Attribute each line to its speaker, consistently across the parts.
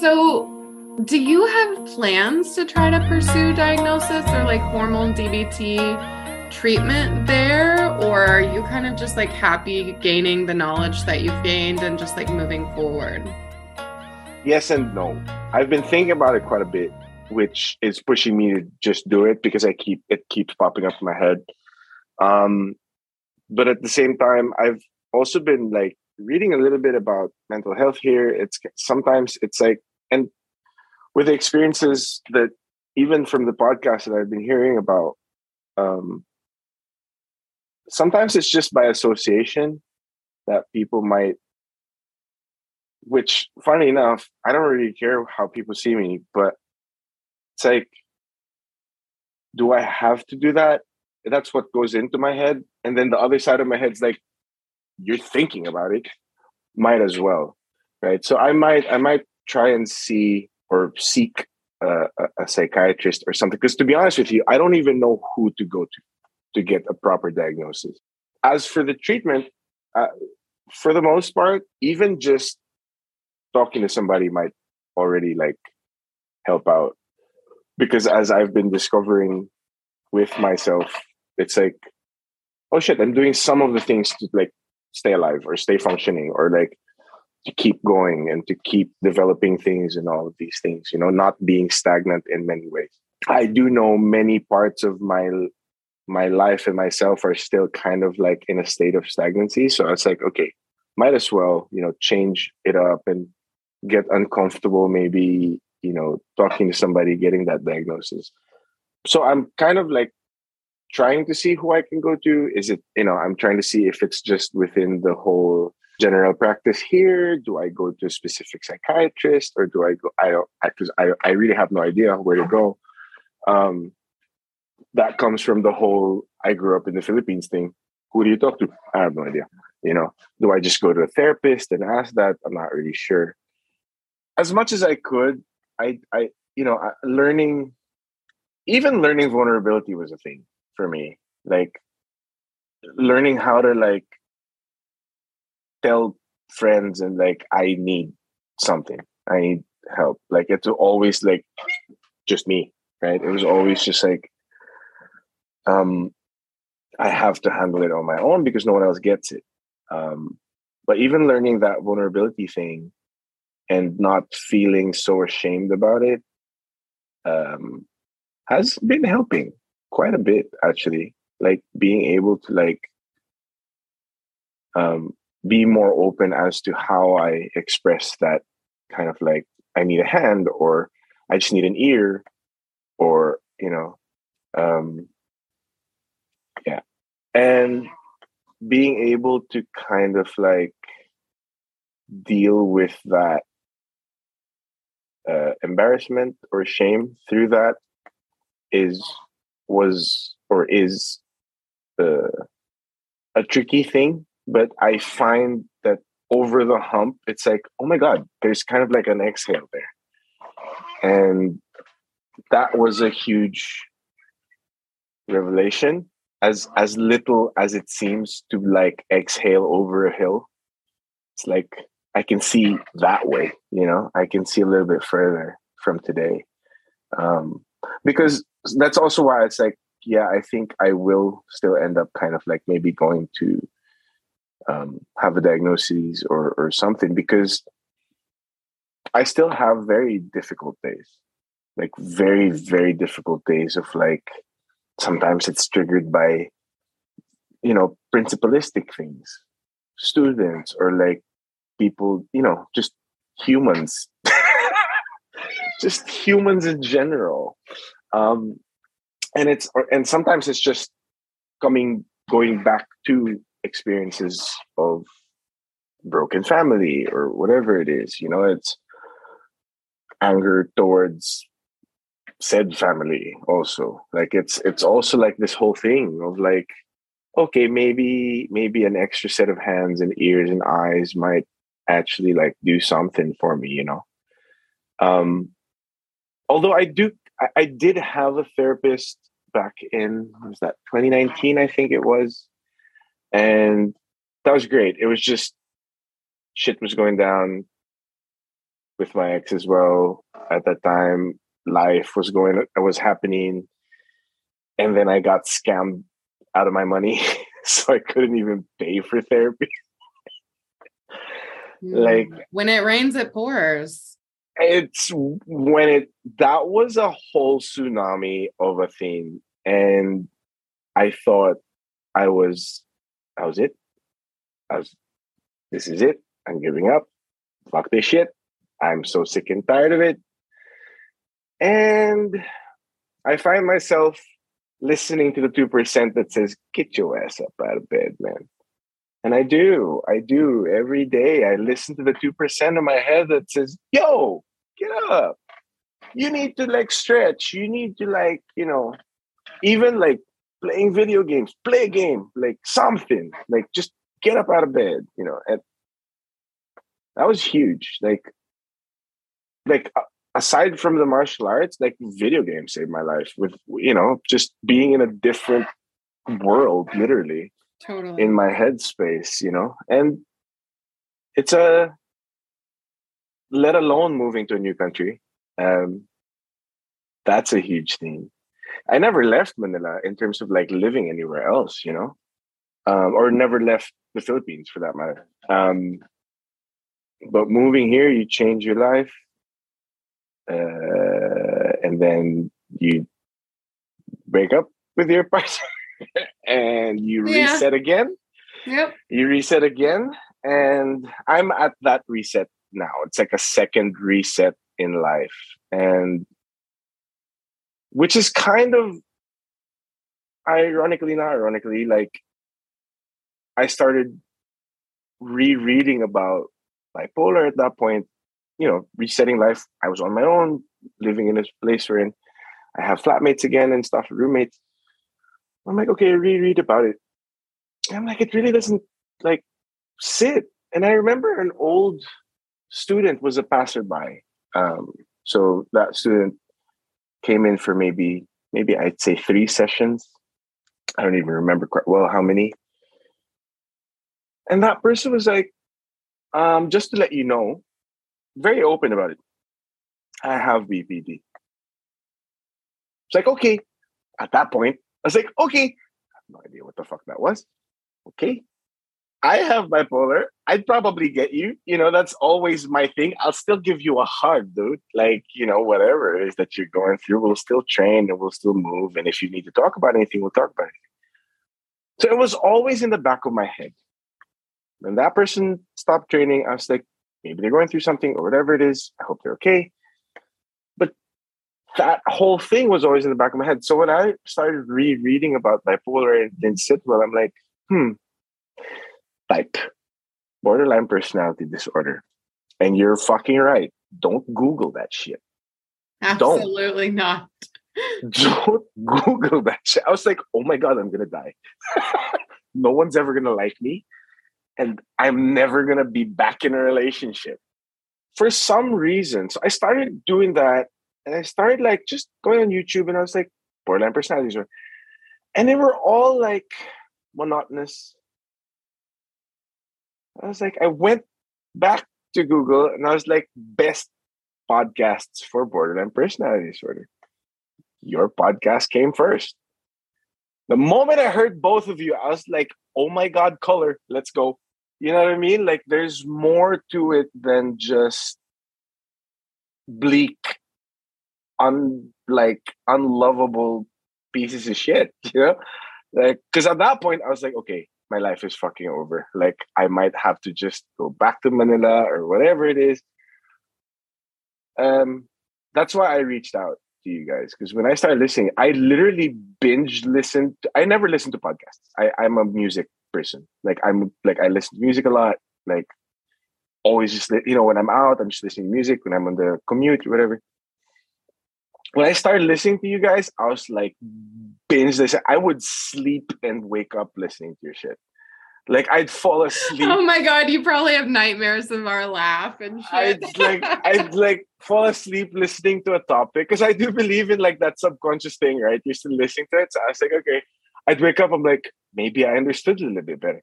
Speaker 1: So, do you have plans to try to pursue diagnosis or like hormone DBT treatment there? Or are you kind of just like happy gaining the knowledge that you've gained and just like moving forward?
Speaker 2: Yes and no. I've been thinking about it quite a bit, which is pushing me to just do it because I keep it keeps popping up in my head. Um, but at the same time, I've also been like reading a little bit about mental health here. It's sometimes it's like, with the experiences that even from the podcast that I've been hearing about, um, sometimes it's just by association that people might, which funny enough, I don't really care how people see me, but it's like, do I have to do that? That's what goes into my head. And then the other side of my head's like, you're thinking about it, might as well, right? So I might I might try and see or seek a, a psychiatrist or something. Because to be honest with you, I don't even know who to go to to get a proper diagnosis. As for the treatment, uh, for the most part, even just talking to somebody might already like help out. Because as I've been discovering with myself, it's like, oh shit, I'm doing some of the things to like stay alive or stay functioning or like to keep going and to keep developing things and all of these things you know not being stagnant in many ways. I do know many parts of my my life and myself are still kind of like in a state of stagnancy. So it's like okay might as well you know change it up and get uncomfortable maybe you know talking to somebody getting that diagnosis. So i'm kind of like trying to see who I can go to. Is it, you know, I'm trying to see if it's just within the whole general practice here. Do I go to a specific psychiatrist or do I go? I don't, because I, I really have no idea where to go. Um, that comes from the whole I grew up in the Philippines thing. Who do you talk to? I have no idea. You know, do I just go to a therapist and ask that? I'm not really sure. As much as I could, I, I, you know, learning, even learning vulnerability was a thing for me. Like learning how to like tell friends and like I need something. I need help. Like it's always like just me, right? It was always just like um I have to handle it on my own because no one else gets it. Um but even learning that vulnerability thing and not feeling so ashamed about it um has been helping quite a bit actually like being able to like um be more open as to how i express that kind of like i need a hand or i just need an ear or you know um yeah. And being able to kind of like deal with that uh, embarrassment or shame through that is was or is uh, a tricky thing, but I find that over the hump, it's like, oh my God, there's kind of like an exhale there. And that was a huge revelation as as little as it seems to like exhale over a hill. It's like i can see that way you know? I can see a little bit further from today. Um because that's also why it's like yeah i think i will still end up kind of like maybe going to um, have a diagnosis or or something because i still have very difficult days like very very difficult days of like sometimes it's triggered by you know principalistic things students or like people you know just humans just humans in general. Um, and it's and sometimes it's just coming going back to experiences of broken family or whatever it is you know it's anger towards said family also. Like it's it's also like this whole thing of like okay maybe maybe an extra set of hands and ears and eyes might actually like do something for me you know? Um although i do I, I did have a therapist back in was that 2019 i think it was and that was great it was just shit was going down with my ex as well at that time. Life was going, was happening. And then I got scammed out of my money. so I couldn't even pay for therapy. Hmm. like
Speaker 1: when it rains, it pours.
Speaker 2: It's when it, that was a whole tsunami of a thing. And I thought I was, I was it. I was, this is it. I'm giving up. Fuck this shit. I'm so sick and tired of it. And I find myself listening to the 2% that says, get your ass up out of bed, man. And I do, I do every day. I listen to the 2% of my head that says, yo, get up. You need to like stretch. You need to like, you know, even like playing video games, play a game, like something, like just get up out of bed, you know. And that was huge. Like, like aside from the martial arts, like video games saved my life with, you know, just being in a different world, literally.
Speaker 1: Totally.
Speaker 2: In my headspace, you know? And it's a, let alone moving to a new country. Um, that's a huge thing. I never left Manila in terms of like living anywhere else, you know, um, or never left the Philippines for that matter. Um, but moving here, you change your life, uh, and then you break up with your partner and you yeah. reset again.
Speaker 1: Yep.
Speaker 2: You reset again. And I'm at that reset now. It's like a second reset in life. And which is kind of ironically, not ironically, like I started rereading about bipolar at that point you know, resetting life. I was on my own, living in this place where I have flatmates again and stuff, roommates. I'm like, okay, reread about it. And I'm like, it really doesn't like sit. And I remember an old student was a passerby. Um, so that student came in for maybe, maybe I'd say three sessions. I don't even remember quite well how many. And that person was like, um, just to let you know, very open about it. I have BPD. It's like, okay. At that point, I was like, okay. I have no idea what the fuck that was. Okay. I have bipolar. I'd probably get you. You know, that's always my thing. I'll still give you a hug, dude. Like, you know, whatever it is that you're going through, we'll still train and we'll still move. And if you need to talk about anything, we'll talk about it. So it was always in the back of my head. When that person stopped training, I was like, maybe they're going through something or whatever it is. I hope they're okay. But that whole thing was always in the back of my head. So when I started rereading about bipolar and didn't sit well, I'm like, hmm, type borderline personality disorder. And you're fucking right. Don't Google that shit.
Speaker 1: Absolutely Don't. not.
Speaker 2: Don't Google that shit. I was like, oh my God, I'm gonna die. no one's ever gonna like me and I'm never gonna be back in a relationship. For some reason, so I started doing that, and I started like just going on YouTube, and I was like, borderline personalities, and they were all like monotonous. I was like, I went back to Google, and I was like, best podcasts for borderline personality disorder. Your podcast came first. The moment I heard both of you, I was like, oh my God, color, let's go. You know what I mean? Like there's more to it than just bleak, un like unlovable pieces of shit, you know? Like because at that point I was like, okay, my life is fucking over. Like I might have to just go back to Manila or whatever it is. Um that's why I reached out to you guys because when I started listening, I literally binge listened. I never listened to podcasts. I, I'm a music person. Like I'm like I listen to music a lot. Like always just you know when I'm out, I'm just listening to music. When I'm on the commute whatever. When I started listening to you guys, I was like binge listen. I would sleep and wake up listening to your shit. Like I'd fall asleep.
Speaker 1: Oh my god, you probably have nightmares of our laugh and shit.
Speaker 2: I'd like I'd like fall asleep listening to a topic because I do believe in like that subconscious thing, right? You're still listening to it. So I was like, okay. I'd wake up, I'm like, maybe I understood it a little bit better.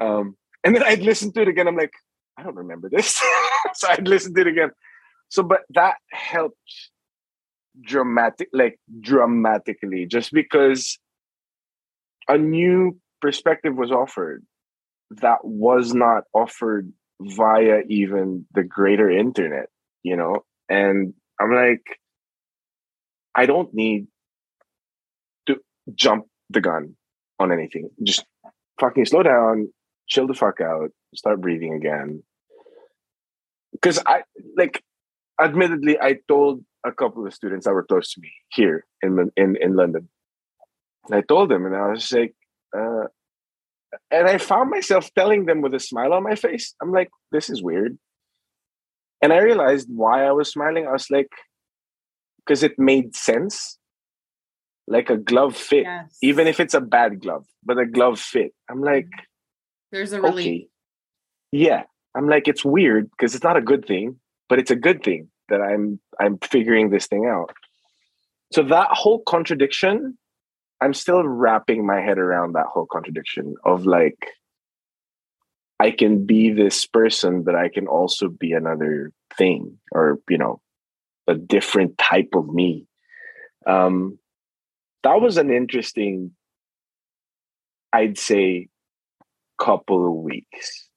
Speaker 2: Um, and then I'd listen to it again. I'm like, I don't remember this. so I'd listen to it again. so but that helped dramatic like dramatically just because a new perspective was offered that was not offered via even the greater internet you know? And i'm like i don't need to jump the gun on anything. Just fucking slow down chill the fuck out start breathing again. Because i like admittedly i told a couple of students that were close to me here in in in London. And I told them, and I was like, uh, and I found myself telling them with a smile on my face. I'm like, this is weird. And I realized why I was smiling. I was like, because it made sense. Like a glove fit, yes. even if it's a bad glove, but a glove fit. I'm like,
Speaker 1: there's a relief. Okay.
Speaker 2: Yeah. I'm like, it's weird because it's not a good thing, but it's a good thing that I'm I'm figuring this thing out. So that whole contradiction, I'm still wrapping my head around that whole contradiction of like I can be this person, but I can also be another thing or, you know, a different type of me. Um, that was an interesting, I'd say, couple of weeks.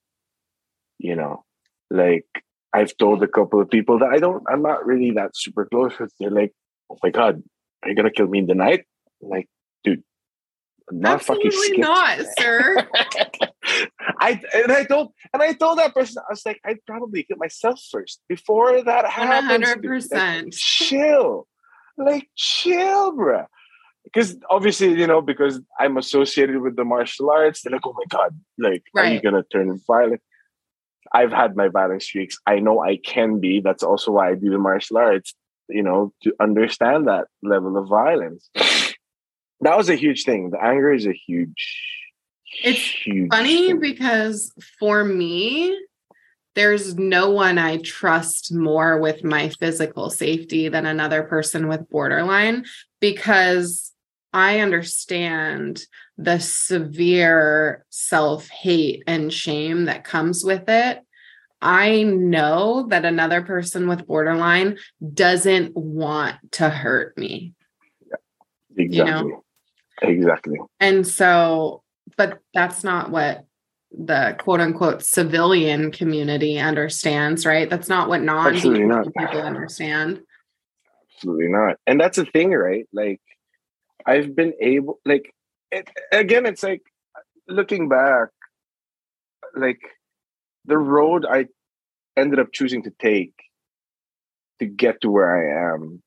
Speaker 2: You know, like I've told a couple of people that I don't, I'm not really that super close with. They're like, oh my God, are you going to kill me in the night? I'm like, dude,
Speaker 1: not Absolutely fucking not, sir.
Speaker 2: I and I told and I told that person I was like I'd probably kill myself first before that happens. One hundred percent. Chill, like chill, bruh. Because obviously, you know, because I'm associated with the martial arts, they're like, "Oh my god, like, right. are you gonna turn violent?" I've had my violent streaks. I know I can be. That's also why I do the martial arts, you know, to understand that level of violence. That was a huge thing. The anger is a huge,
Speaker 1: it's huge funny thing. because for me, there's no one I trust more with my physical safety than another person with borderline because I understand the severe self hate and shame that comes with it. I know that another person with borderline doesn't want to hurt me.
Speaker 2: Yeah, exactly. You know? Exactly.
Speaker 1: And so, but that's not what the quote unquote civilian community understands, right? That's not what non people understand.
Speaker 2: Absolutely not. And that's a thing, right? Like I've been able, like, it, again, it's like looking back, like the road I ended up choosing to take to get to where I am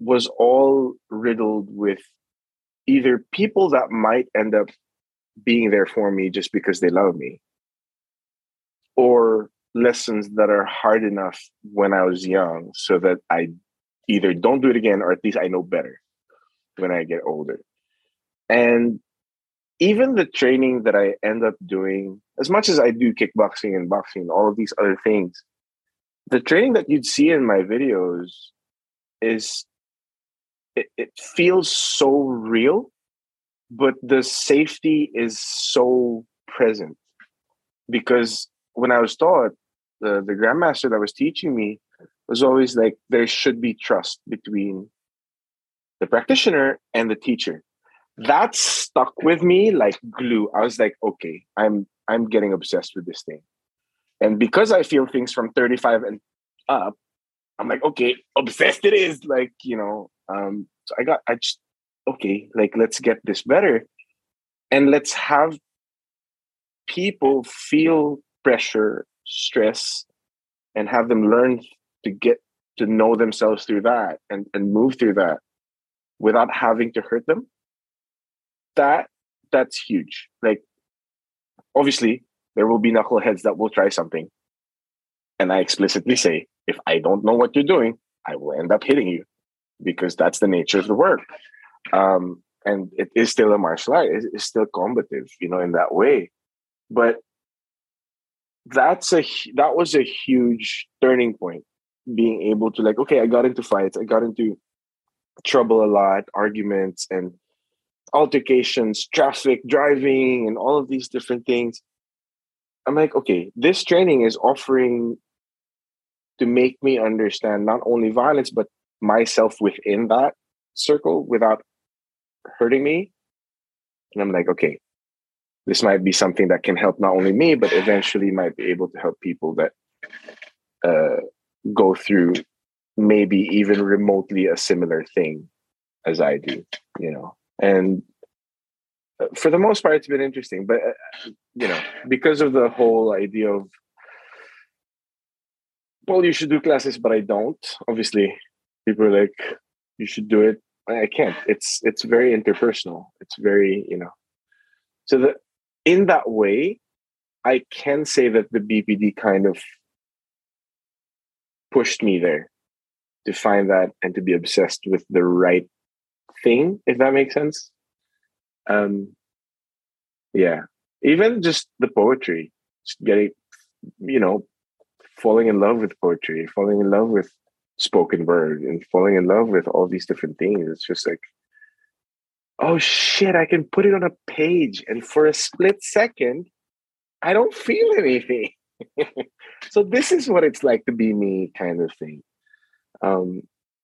Speaker 2: was all riddled with either people that might end up being there for me just because they love me or lessons that are hard enough when I was young so that I either don't do it again or at least I know better when I get older. And even the training that I end up doing, as much as I do kickboxing and boxing, all of these other things, the training that you'd see in my videos is it, it feels so real, but the safety is so present. Because when I was taught, the, the grandmaster that was teaching me was always like, there should be trust between the practitioner and the teacher. That stuck with me like glue. I was like, okay, I'm I'm getting obsessed with this thing. And because I feel things from 35 and up, I'm like, okay, obsessed it is. Like, you know, um, so I got I just okay, like let's get this better. And let's have people feel pressure, stress, and have them learn to get to know themselves through that and, and move through that without having to hurt them that that's huge. Like obviously there will be knuckleheads that will try something and i explicitly say if i don't know what you're doing i will end up hitting you because that's the nature of the work. Um, and it is still a martial art. It's still combative you know in that way. But that's a that was a huge turning point being able to like okay i got into fights i got into trouble a lot, arguments and altercations, traffic, driving, and all of these different things. I'm like, okay, this training is offering to make me understand not only violence but myself within that circle without hurting me and i'm like okay this might be something that can help not only me but eventually might be able to help people that uh, go through maybe even remotely a similar thing as i do you know? And uh, for the most part it's been interesting but uh, you know because of the whole idea of well you should do classes but i don't. Obviously people are like you should do it. I can't. It's it's very interpersonal. It's very you know. So that in that way i can say that the bpd kind of pushed me there to find that and to be obsessed with the right thing if that makes sense. Um yeah. Even just the poetry just getting you know falling in love with poetry falling in love with spoken word and falling in love with all these different things. It's just like oh shit i can put it on a page and for a split second i don't feel anything. So this is what it's like to be me kind of thing um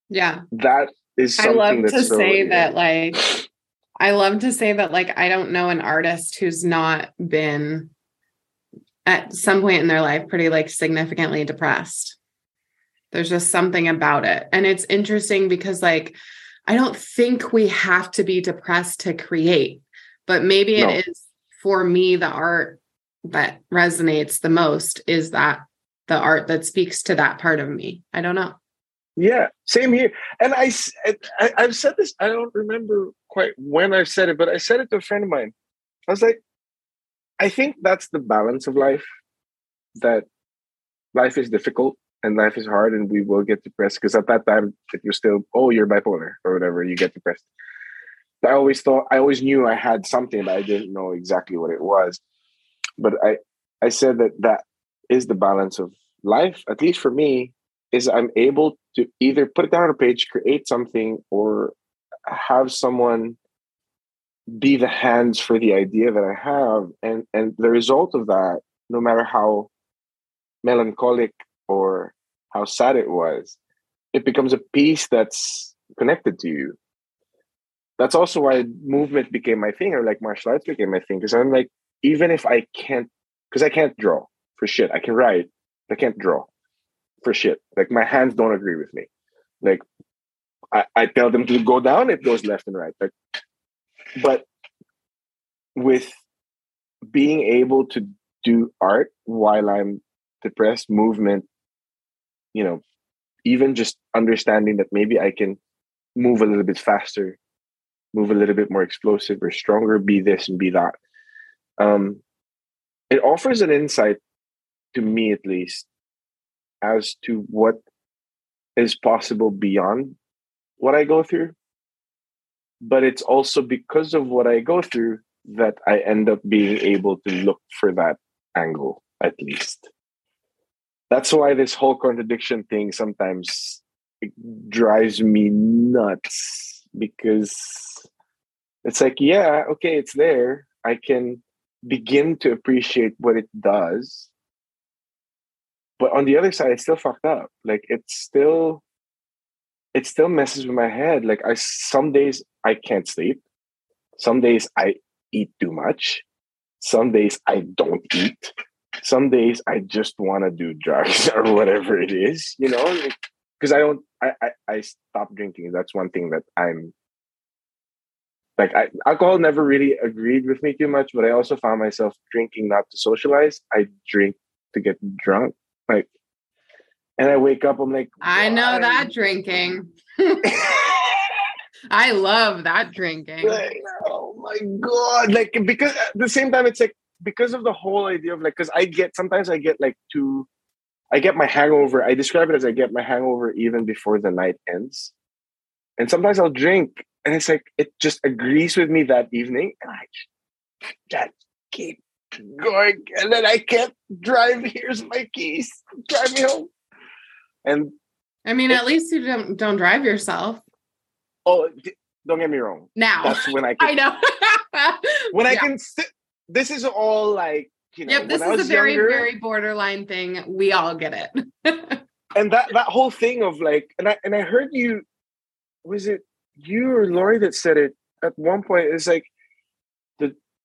Speaker 1: yeah
Speaker 2: that is
Speaker 1: i love to so, say yeah. that like I love to say that, like, I don't know an artist who's not been at some point in their life pretty like significantly depressed. There's just something about it. And it's interesting because, like, I don't think we have to be depressed to create, but maybe no. it is for me the art that resonates the most is that the art that speaks to that part of me. I don't know.
Speaker 2: Yeah, same here. And I, I I've said this. I don't remember quite when I said it, but I said it to a friend of mine. I was like, I think that's the balance of life. That life is difficult and life is hard, and we will get depressed because at that time, if you're still, oh, you're bipolar or whatever, you get depressed. I always thought, I always knew I had something, but I didn't know exactly what it was. But I, I said that that is the balance of life, at least for me, is I'm able to either put it down on a page, create something, or have someone be the hands for the idea that I have. And and the result of that, no matter how melancholic or how sad it was, it becomes a piece that's connected to you. That's also why movement became my thing, or like martial arts became my thing. Because I'm like, even if I can't, because I can't draw for shit, I can write, but I can't draw for shit. Like my hands don't agree with me. Like I, I tell them to go down, it goes left and right. Like, but with being able to do art while I'm depressed, movement, you know, even just understanding that maybe I can move a little bit faster, move a little bit more explosive or stronger, be this and be that. Um, it offers an insight to me at least as to what is possible beyond what I go through. But it's also because of what I go through that I end up being able to look for that angle, at least. That's why this whole contradiction thing sometimes drives me nuts because it's like, yeah, okay, it's there. I can begin to appreciate what it does but on the other side, it's still fucked up. Like it's still, it still messes with my head. Like I, some days I can't sleep. Some days I eat too much. Some days I don't eat. Some days I just want to do drugs or whatever it is, you know, because like, I don't, I, I, I stopped drinking. That's one thing that I'm like I, alcohol never really agreed with me too much but i also found myself drinking not to socialize i drink to get drunk like, and I wake up, I'm like,
Speaker 1: I know that drinking. I love that drinking.
Speaker 2: Like, oh my god! Like because at the same time, it's like because of the whole idea of like because I get sometimes I get like too, I get my hangover. I describe it as I get my hangover even before the night ends, and sometimes I'll drink, and it's like it just agrees with me that evening, and I just keep going, and then I can't drive. Here's my keys. Drive me home. And
Speaker 1: I mean, at least you don't don't drive yourself.
Speaker 2: Oh, don't get me wrong.
Speaker 1: Now
Speaker 2: that's when I.
Speaker 1: Can, I know.
Speaker 2: when yeah. I can sit. This is all like you know.
Speaker 1: Yep, this is a very younger, very borderline thing. We all get it.
Speaker 2: and that that whole thing of like, and I and I heard you, was it you or Lori that said it at one point? It's like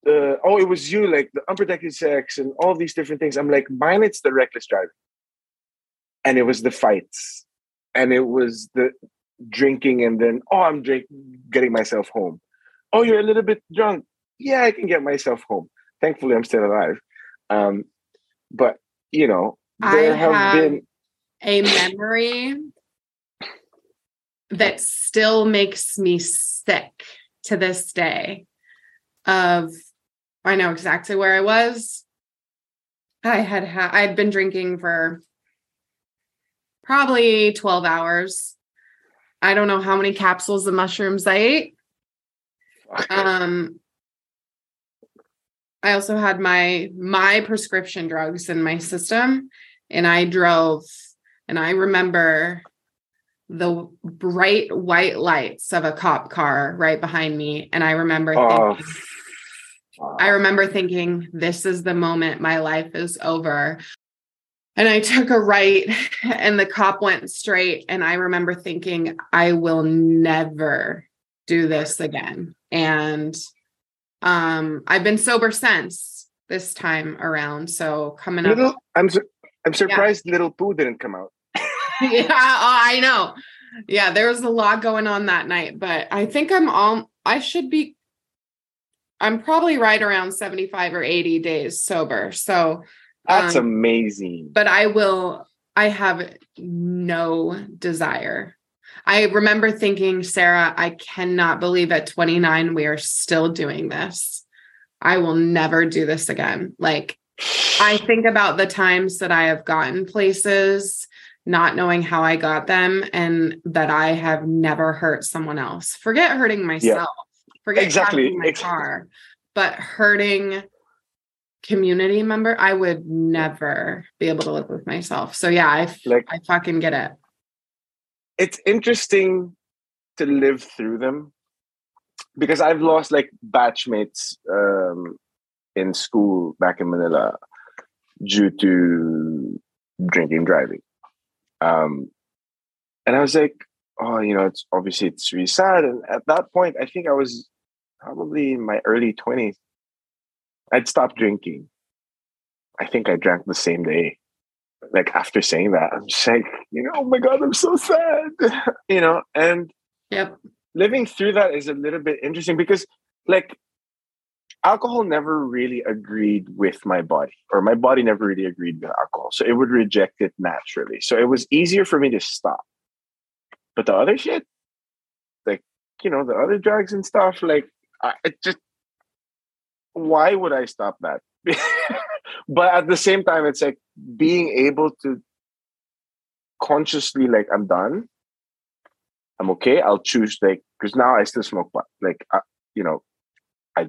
Speaker 2: the uh, oh, it was you, like the unprotected sex and all these different things. I'm like, mine, it's the reckless driving, and it was the fights, and it was the drinking, and then oh, I'm drink, getting myself home. Oh, you're a little bit drunk. Yeah, I can get myself home. Thankfully, I'm still alive. Um, but you know, there
Speaker 1: I
Speaker 2: have,
Speaker 1: have
Speaker 2: been
Speaker 1: a memory that still makes me sick to this day of I know exactly where I was. I had ha- I'd been drinking for probably 12 hours. I don't know how many capsules of mushrooms I ate. Um I also had my my prescription drugs in my system and I drove and I remember the bright white lights of a cop car right behind me and I remember
Speaker 2: Oh,
Speaker 1: thinking I remember thinking this is the moment my life is over and I took a right and the cop went straight and I remember thinking I will never do this again and um I've been sober since this time around so coming up
Speaker 2: I'm su- I'm surprised Little Pooh didn't come out.
Speaker 1: yeah, oh, I know. Yeah, there was a lot going on that night, but I think I'm all I should be I'm probably right around 75 or 80 days sober. So
Speaker 2: That's
Speaker 1: um,
Speaker 2: amazing.
Speaker 1: but I will I have no desire. I remember thinking, Sarah, I cannot believe at 29 we are still doing this. I will never do this again. Like I think about the times that I have gotten places not knowing how I got them and that I have never hurt someone else. Forget hurting myself. Forget
Speaker 2: Exactly.
Speaker 1: my
Speaker 2: Ex-
Speaker 1: car, but hurting community member, I would never be able to live with myself. So yeah, I
Speaker 2: Like-
Speaker 1: I fucking get it.
Speaker 2: it's interesting to live through them because I've lost like batchmates um, in school back in Manila due to drinking driving. Um, and I was like, oh, you know, it's obviously it's really sad. And at that point, I think I was probably in my early 20s. I'd stopped drinking. I think I drank the same day. Like after saying that, I'm just like, you know, oh my God, I'm so sad. you know, and
Speaker 1: Yep.
Speaker 2: living through that is a little bit interesting because like alcohol never really agreed with my body or my body never really agreed with alcohol so it would reject it naturally so it was easier for me to stop but the other shit like you know the other drugs and stuff like I, just why would i stop that but at the same time it's like being able to consciously like i'm done I'm okay. I'll choose like because now I still smoke pot. Like I, you know, I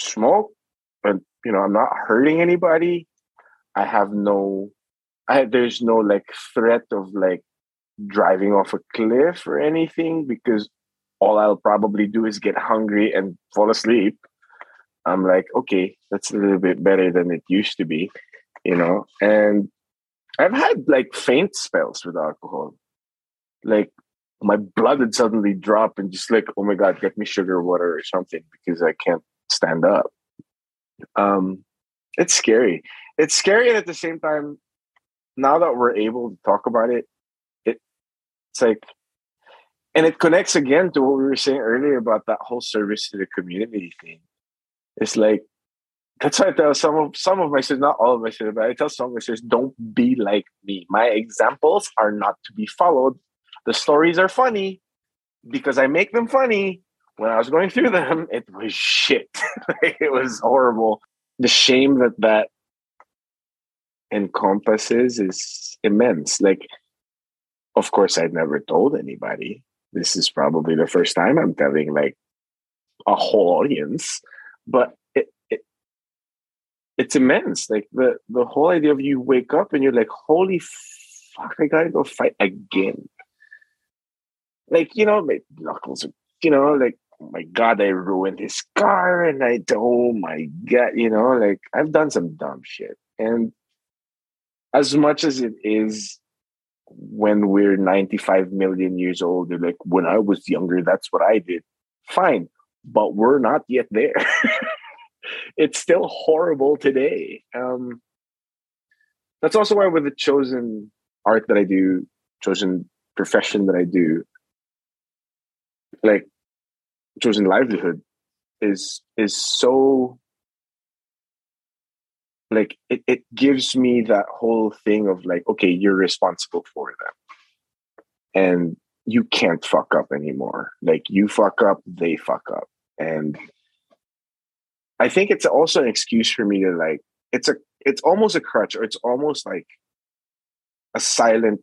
Speaker 2: smoke, but you know I'm not hurting anybody. I have no, I there's no like threat of like driving off a cliff or anything because all I'll probably do is get hungry and fall asleep. I'm like, okay, that's a little bit better than it used to be, you know. And I've had like faint spells with alcohol, like my blood would suddenly drop and just like, oh my god, get me sugar water or something because I can't stand up. Um, it's scary. It's scary, and at the same time, now that we're able to talk about it, it it's like, and it connects again to what we were saying earlier about that whole service to the community thing. It's like that's why I tell some of some of my sisters, not all of my sisters, but I tell some of my sisters, don't be like me. My examples are not to be followed the stories are funny because I make them funny. When I was going through them, it was shit. it was horrible. The shame that that encompasses is immense. Like, of course, I'd never told anybody. This is probably the first time I'm telling like a whole audience, but it, it it's immense. Like the the whole idea of you wake up and you're like, holy fuck, I gotta go fight again like you know, my knuckles, you know, like oh my god, I ruined his car, and I oh my god, you know, like I've done some dumb shit, and as much as it is when we're 95 million years old, they're like, when I was younger, that's what I did. Fine, but we're not yet there. it's still horrible today. Um, that's also why with the chosen art that I do, chosen profession that I do, like chosen livelihood is is so like it, it gives me that whole thing of like okay you're responsible for them. And you can't fuck up anymore. Like you fuck up they fuck up. And i think it's also an excuse for me to like it's a it's almost a crutch or it's almost like a silent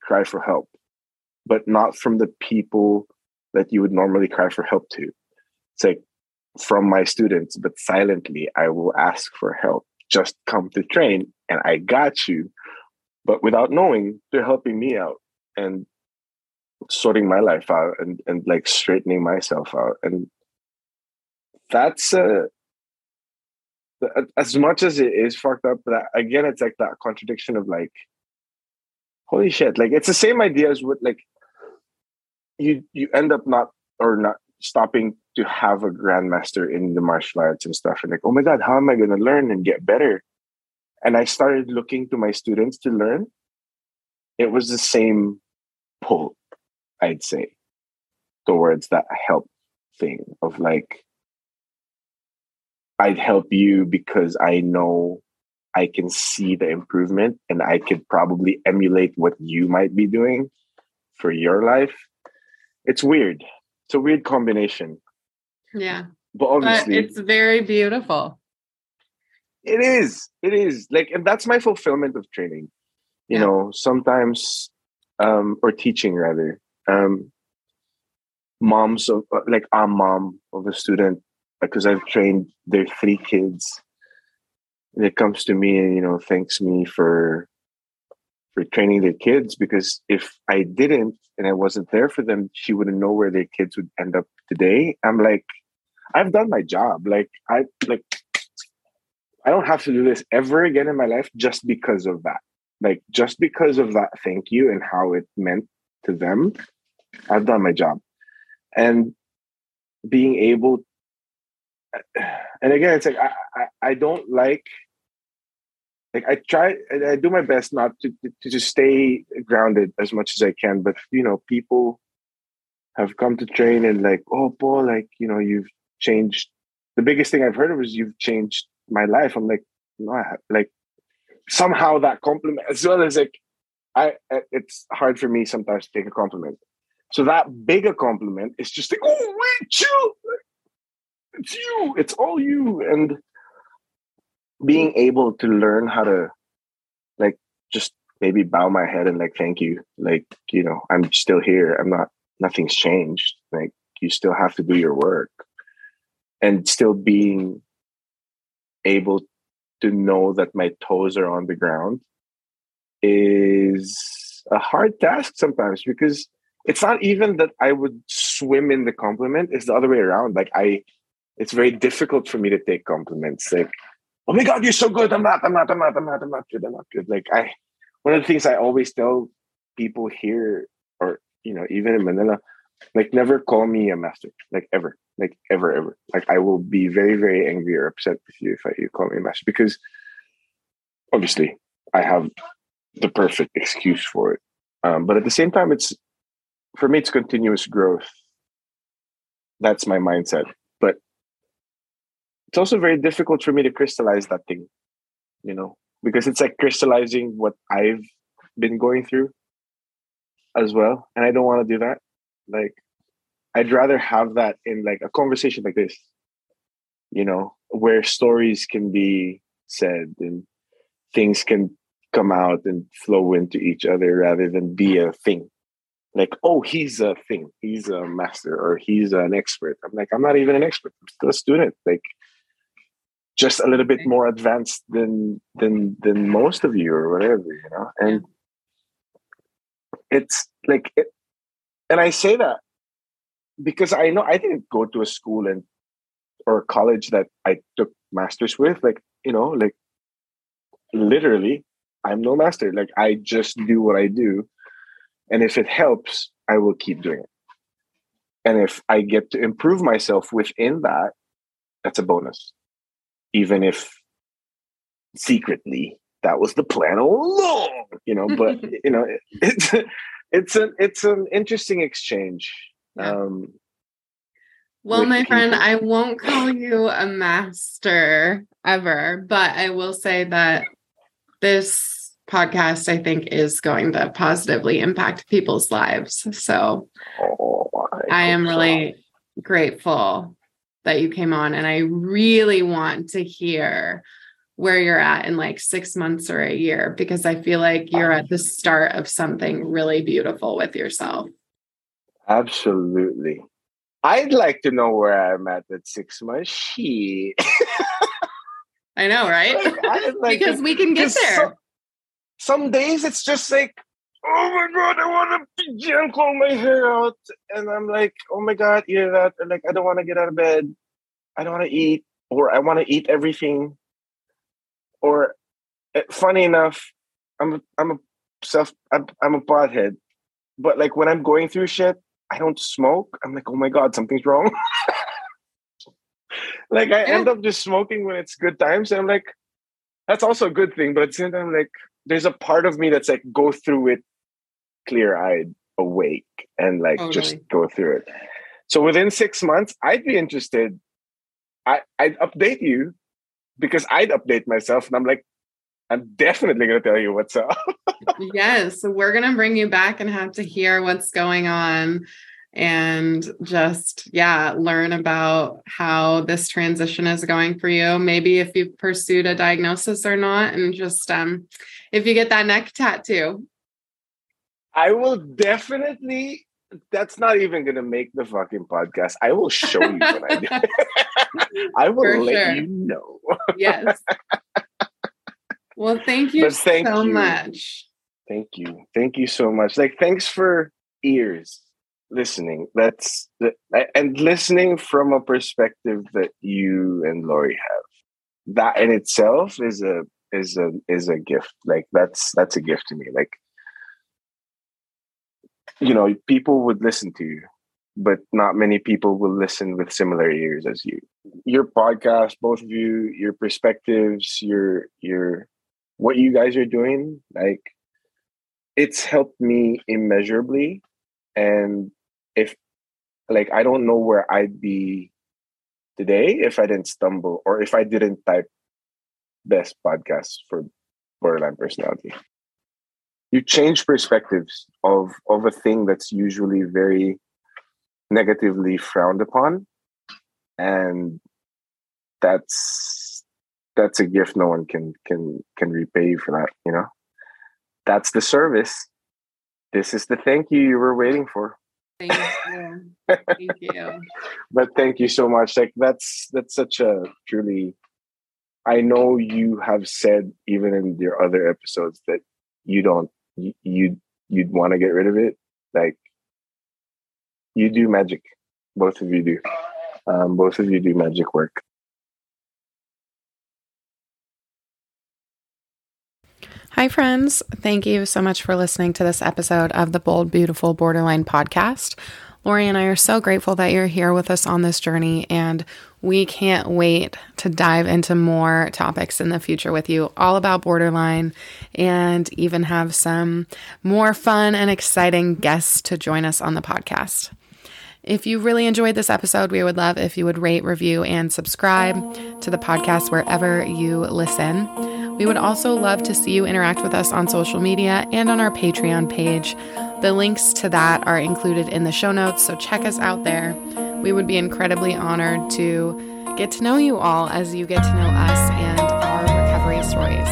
Speaker 2: cry for help but not from the people that you would normally cry for help to. It's like from my students but silently i will ask for help just come to train and I got you. But without knowing, they're helping me out and sorting my life out and, and like straightening myself out. And that's uh, as much as it is fucked up, but again, it's like that contradiction of like, holy shit, like it's the same idea as with like you you end up not or not stopping to have a grandmaster in the martial arts and stuff. And like oh my god how am i going to learn and get better? And i started looking to my students to learn. It was the same pull i'd say towards that help thing of like i'd help you because i know i can see the improvement and i could probably emulate what you might be doing for your life. It's weird. It's a weird combination
Speaker 1: yeah.
Speaker 2: But obviously,
Speaker 1: but it's very beautiful.
Speaker 2: It is. It is. Like, and that's my fulfillment of training. You yeah. know, sometimes, um, or teaching rather. Um, moms of like I'm mom of a student because I've trained their three kids. And it comes to me and you know thanks me for for training their kids because if I didn't and I wasn't there for them, she wouldn't know where their kids would end up today. I'm like, I've done my job. Like I like I don't have to do this ever again in my life just because of that. Like just because of that thank you and how it meant to them, I've done my job. And being able and again it's like I, I, I don't like like I try I do my best not to, to to just stay grounded as much as I can, but you know, people have come to train and like, oh Paul, like, you know, you've changed. The biggest thing I've heard of is you've changed my life. I'm like, no, I like somehow that compliment as well as like I it's hard for me sometimes to take a compliment. So that bigger compliment is just like, oh wait, you it's you, it's all you. And being able to learn how to like just maybe bow my head and like thank you. Like, you know, I'm still here. I'm not nothing's changed. Like you still have to do your work and still being able to know that my toes are on the ground is a hard task sometimes because it's not even that I would swim in the compliment, it's the other way around. Like I it's very difficult for me to take compliments. Like, oh my god, you're so good. I'm not, I'm not, I'm not, I'm not, I'm not good, I'm not good. Like I one of the things I always tell people here or you know, even in Manila, like never call me a master, like ever like ever, ever. Like I will be very, very angry or upset with you if I, you call me a master because obviously I have the perfect excuse for it. Um, but at the same time, it's for me, it's continuous growth. That's my mindset. But it's also very difficult for me to crystallize that thing, you know, because it's like crystallizing what I've been going through as well. And I don't want to do that. Like I'd rather have that in like a conversation like this, you know, where stories can be said and things can come out and flow into each other rather than be a thing. Like, oh, he's a thing, he's a master, or he's an expert. I'm like, I'm not even an expert. I'm still a student. Like, just a little bit more advanced than than than most of you, or whatever, you know. And it's like, it, and I say that because I know I didn't go to a school and or college that I took masters with. Like, you know, like literally, I'm no master. Like I just do what I do And if it helps, I will keep doing it. And if I get to improve myself within that, that's a bonus. Even if secretly that was the plan all along, you know, but you know, it, it's it's an it's an interesting exchange. Yeah. Um
Speaker 1: well, my friend, I won't call you a master ever, but I will say that this podcast, I think, is going to positively impact people's lives. So oh, I, I am really so. grateful that you came on, and I really want to hear where you're at in like six months or a year because I feel like you're at the start of something really beautiful with yourself.
Speaker 2: Absolutely. I'd like to know where I'm at at six months. She.
Speaker 1: I know, right? Like, like because we can get there.
Speaker 2: Some, some, days it's just like, oh my god, I want to yank my hair out, and I'm like, oh my god, yeah, that. And like, I don't want to get out of bed. I don't want to eat, or I want to eat everything. Or, eh, funny enough, I'm I'm a self I'm, I'm a pothead, but like when I'm going through shit, I don't smoke. I'm like, oh my god, something's wrong. like I end up just smoking when it's good times, and I'm like, that's also a good thing. But at the same time, like, there's a part of me that's like, go through it clear eyed, awake, and like oh, just really? go through it. So within six months, I'd be interested. I I'd update you because I'd update myself, and I'm like, I'm definitely going to tell you what's up.
Speaker 1: yes, so we're going to bring you back and have to hear what's going on and just yeah, learn about how this transition is going for you. Maybe if you pursued a diagnosis or not and just um if you get that neck tattoo.
Speaker 2: I will definitely that's not even gonna make the fucking podcast. I will show you what I do. I will For let sure. you know.
Speaker 1: yes. Well, thank you thank so you. much.
Speaker 2: Thank you. Thank you so much. Like, thanks for ears listening. That's the, and listening from a perspective that you and Lori have. That in itself is a is a is a gift. Like that's that's a gift to me. Like you know, people would listen to you, but not many people will listen with similar ears as you. Your podcast, both of you, your perspectives, your your what you guys are doing, like it's helped me immeasurably. And if like I don't know where I'd be today if I didn't stumble or if I didn't type best podcast for borderline personality. You change perspectives of of a thing that's usually very negatively frowned upon. And that's that's a gift no one can can can repay you for that you know? That's the service. This is the thank you you were waiting for.
Speaker 1: Thank you. Thank you.
Speaker 2: But thank you so much. Like that's that's such a truly i know you have said even in your other episodes that you don't you you'd, you'd want to get rid of it. Like you do magic. Both of you do. Um, both of you do magic work
Speaker 1: Hi, friends. Thank you so much for listening to this episode of the Bold, Beautiful Borderline podcast. Lori and I are so grateful that you're here with us on this journey, and we can't wait to dive into more topics in the future with you, all about borderline, and even have some more fun and exciting guests to join us on the podcast. If you really enjoyed this episode, we would love if you would rate, review, and subscribe to the podcast wherever you listen. We would also love to see you interact with us on social media and on our Patreon page. The links to that are included in the show notes, so check us out there. We would be incredibly honored to get to know you all as you get to know us and our recovery stories.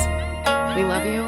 Speaker 1: We love you,